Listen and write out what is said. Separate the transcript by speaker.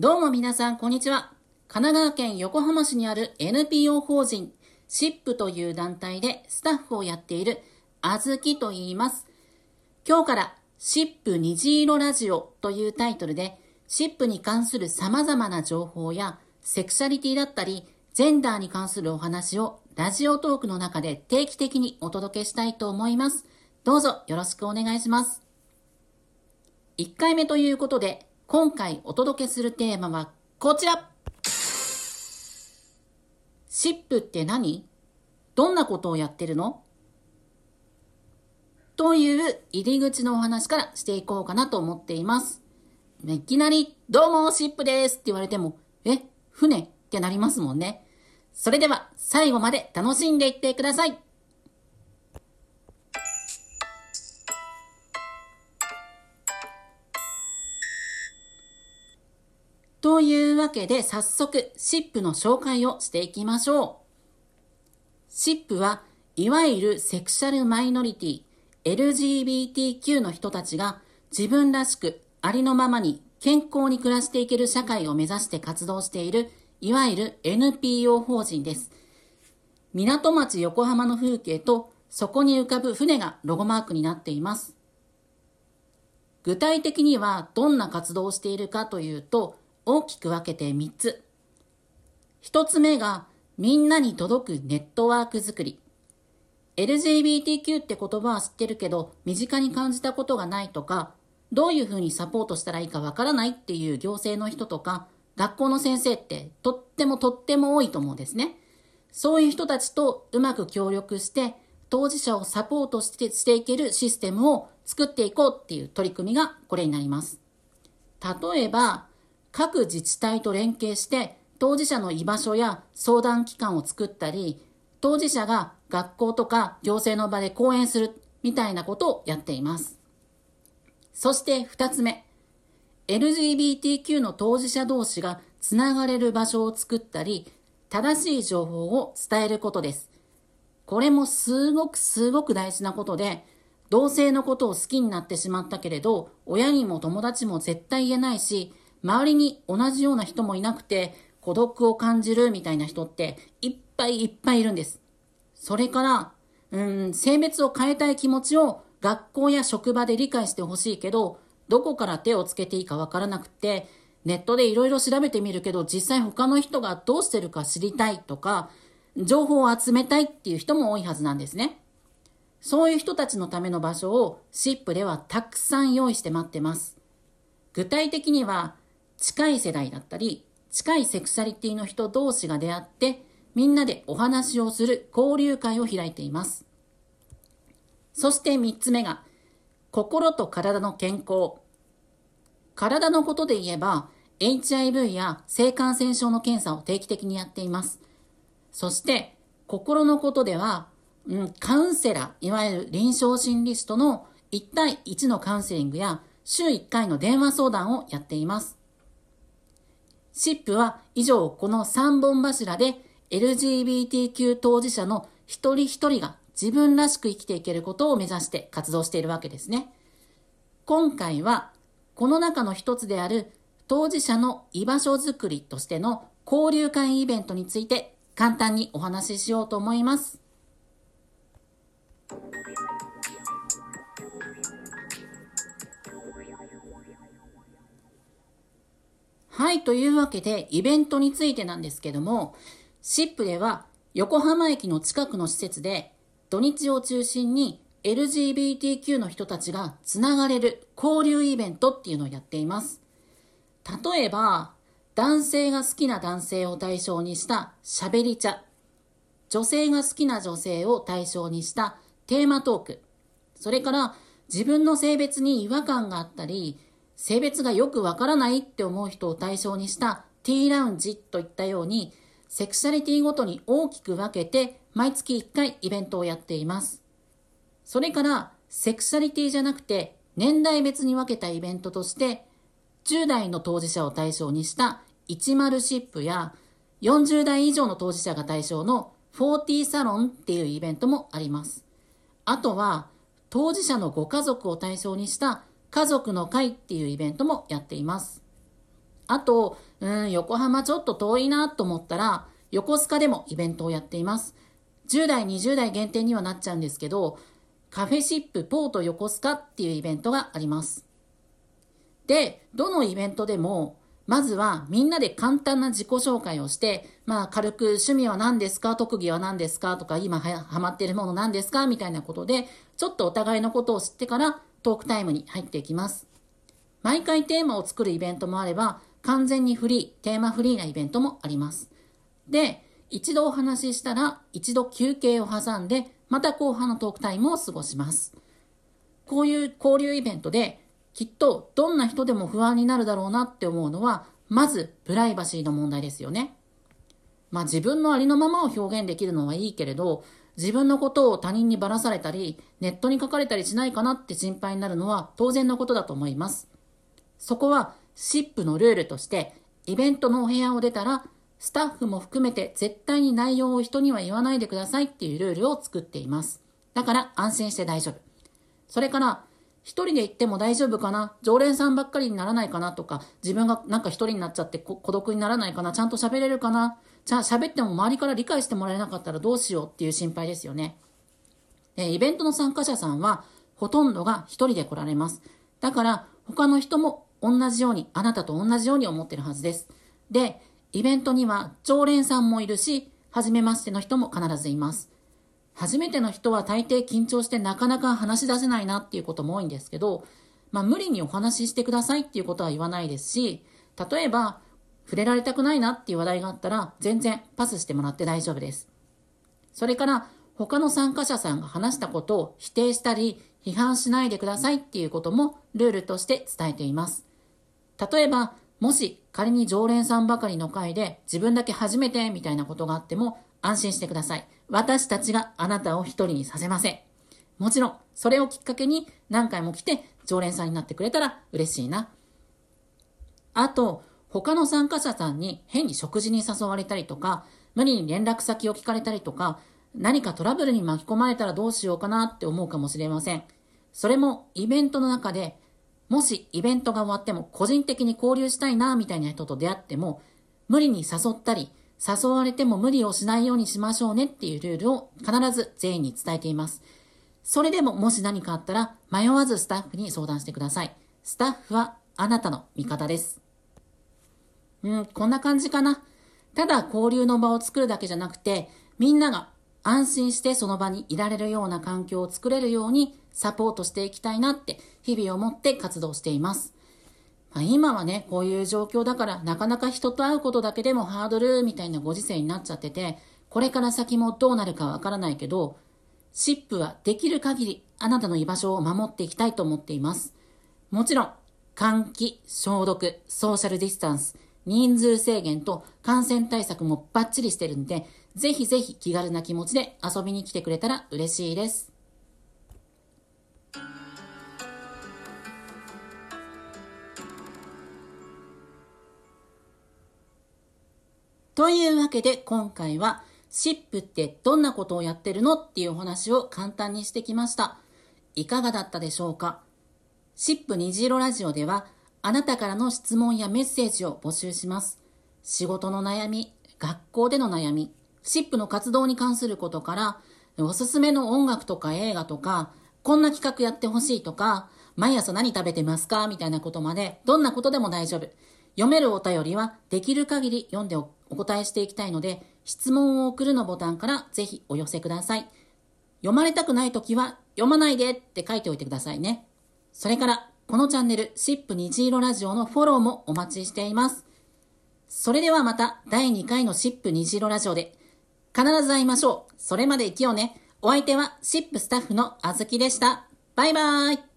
Speaker 1: どうも皆さん、こんにちは。神奈川県横浜市にある NPO 法人シップという団体でスタッフをやっているあずきと言います。今日からシップ虹色ラジオというタイトルでシップに関する様々な情報やセクシャリティだったりジェンダーに関するお話をラジオトークの中で定期的にお届けしたいと思います。どうぞよろしくお願いします。1回目ということで今回お届けするテーマはこちらシップって何？どんなことをやってるの？という入り口のお話からしていこうかなと思っています。いきなり、どうも、シップですって言われても、え、船ってなりますもんね。それでは、最後まで楽しんでいってください。というわけで早速シップの紹介をしていきましょう。シップはいわゆるセクシャルマイノリティ LGBTQ の人たちが自分らしくありのままに健康に暮らしていける社会を目指して活動しているいわゆる NPO 法人です。港町横浜の風景とそこに浮かぶ船がロゴマークになっています。具体的にはどんな活動をしているかというと、大きく分けて3つ。1つ目がみんなに届くネットワーク作り。LGBTQ って言葉は知ってるけど身近に感じたことがないとか、どういうふうにサポートしたらいいかわからないっていう行政の人とか、学校の先生ってとってもとっても多いと思うんですね。そういう人たちとうまく協力して、当事者をサポートしてしていけるシステムを作っていこうっていう取り組みがこれになります。例えば、各自治体と連携して当事者の居場所や相談機関を作ったり、当事者が学校とか行政の場で講演するみたいなことをやっています。そして二つ目、LGBTQ の当事者同士がつながれる場所を作ったり、正しい情報を伝えることです。これもすごくすごく大事なことで、同性のことを好きになってしまったけれど、親にも友達も絶対言えないし、周りに同じような人もいなくて孤独を感じるみたいな人っていっぱいいっぱいいるんです。それから、うん、性別を変えたい気持ちを学校や職場で理解してほしいけど、どこから手をつけていいかわからなくて、ネットでいろいろ調べてみるけど、実際他の人がどうしてるか知りたいとか、情報を集めたいっていう人も多いはずなんですね。そういう人たちのための場所をシップではたくさん用意して待ってます。具体的には、近い世代だったり、近いセクシャリティの人同士が出会って、みんなでお話をする交流会を開いています。そして3つ目が、心と体の健康。体のことで言えば、HIV や性感染症の検査を定期的にやっています。そして、心のことでは、うん、カウンセラー、いわゆる臨床心理士との1対1のカウンセリングや週1回の電話相談をやっています。シップは以上この3本柱で LGBTQ 当事者の一人一人が自分らしく生きていけることを目指して活動しているわけですね。今回はこの中の一つである当事者の居場所づくりとしての交流会イベントについて簡単にお話ししようと思います。はい、というわけで、イベントについてなんですけども、シップでは横浜駅の近くの施設で、土日を中心に LGBTQ の人たちがつながれる交流イベントっていうのをやっています。例えば、男性が好きな男性を対象にした喋り茶、女性が好きな女性を対象にしたテーマトーク、それから自分の性別に違和感があったり、性別がよくわからないって思う人を対象にした T ラウンジといったように、セクシャリティごとに大きく分けて毎月1回イベントをやっています。それから、セクシャリティじゃなくて年代別に分けたイベントとして、10代の当事者を対象にした10シップや40代以上の当事者が対象の40サロンっていうイベントもあります。あとは、当事者のご家族を対象にした家族の会っていうイベントもやっています。あと、うん、横浜ちょっと遠いなと思ったら、横須賀でもイベントをやっています。10代、20代限定にはなっちゃうんですけど、カフェシップポート横須賀っていうイベントがあります。で、どのイベントでも、まずはみんなで簡単な自己紹介をして、まあ軽く趣味は何ですか特技は何ですかとか今はハマってるもの何ですかみたいなことで、ちょっとお互いのことを知ってからトークタイムに入っていきます。毎回テーマを作るイベントもあれば、完全にフリー、テーマフリーなイベントもあります。で、一度お話ししたら、一度休憩を挟んで、また後半のトークタイムを過ごします。こういう交流イベントで、きっとどんな人でも不安になるだろうなって思うのは、まずプライバシーの問題ですよね。まあ自分のありのままを表現できるのはいいけれど、自分のことを他人にばらされたり、ネットに書かれたりしないかなって心配になるのは当然のことだと思います。そこはシップのルールとして、イベントのお部屋を出たら、スタッフも含めて絶対に内容を人には言わないでくださいっていうルールを作っています。だから安心して大丈夫。それから、一人で行っても大丈夫かな？常連さんばっかりにならないかな？とか、自分がなんか一人になっちゃって孤独にならないかな？ちゃんと喋れるかな？じゃあ喋っても周りから理解してもらえなかったらどうしようっていう心配ですよね。えイベントの参加者さんはほとんどが一人で来られます。だから他の人も同じように、あなたと同じように思ってるはずです。で、イベントには常連さんもいるし、初めましての人も必ずいます。初めての人は大抵緊張してなかなか話し出せないなっていうことも多いんですけど、まあ無理にお話ししてくださいっていうことは言わないですし、例えば触れられたくないなっていう話題があったら全然パスしてもらって大丈夫です。それから他の参加者さんが話したことを否定したり批判しないでくださいっていうこともルールとして伝えています。例えば、もし仮に常連さんばかりの会で自分だけ初めてみたいなことがあっても安心してください。私たちがあなたを一人にさせません。もちろん、それをきっかけに何回も来て常連さんになってくれたら嬉しいな。あと、他の参加者さんに変に食事に誘われたりとか、無理に連絡先を聞かれたりとか、何かトラブルに巻き込まれたらどうしようかなって思うかもしれません。それもイベントの中でもしイベントが終わっても個人的に交流したいなみたいな人と出会っても無理に誘ったり誘われても無理をしないようにしましょうねっていうルールを必ず全員に伝えています。それでももし何かあったら迷わずスタッフに相談してください。スタッフはあなたの味方です。うん、こんな感じかな。ただ交流の場を作るだけじゃなくて、みんなが安心してその場にいられるような環境を作れるようにサポートしていきたいなって日々思って活動しています。まあ、今はね、こういう状況だからなかなか人と会うことだけでもハードルみたいなご時世になっちゃってて、これから先もどうなるかわからないけど、シップはできる限りあなたの居場所を守っていきたいと思っています。もちろん、換気、消毒、ソーシャルディスタンス、人数制限と感染対策もバッチリしてるんで、ぜひぜひ気軽な気持ちで遊びに来てくれたら嬉しいです。というわけで今回はシップってどんなことをやってるのっていうお話を簡単にしてきました。いかがだったでしょうか？シップ虹色ラジオではあなたからの質問やメッセージを募集します。仕事の悩み、学校での悩み、シップの活動に関することから、おすすめの音楽とか映画とか、こんな企画やってほしいとか、毎朝何食べてますか？みたいなことまで、どんなことでも大丈夫。読めるお便りはできる限り読んでお答えしていきたいので、質問を送るのボタンからぜひお寄せください。読まれたくないときは読まないでって書いておいてくださいね。それから、このチャンネル、シップ虹色ラジオのフォローもお待ちしています。それではまた第2回のシップ虹色ラジオで必ず会いましょう。それまで生きようね。お相手はシップスタッフのあずきでした。バイバーイ。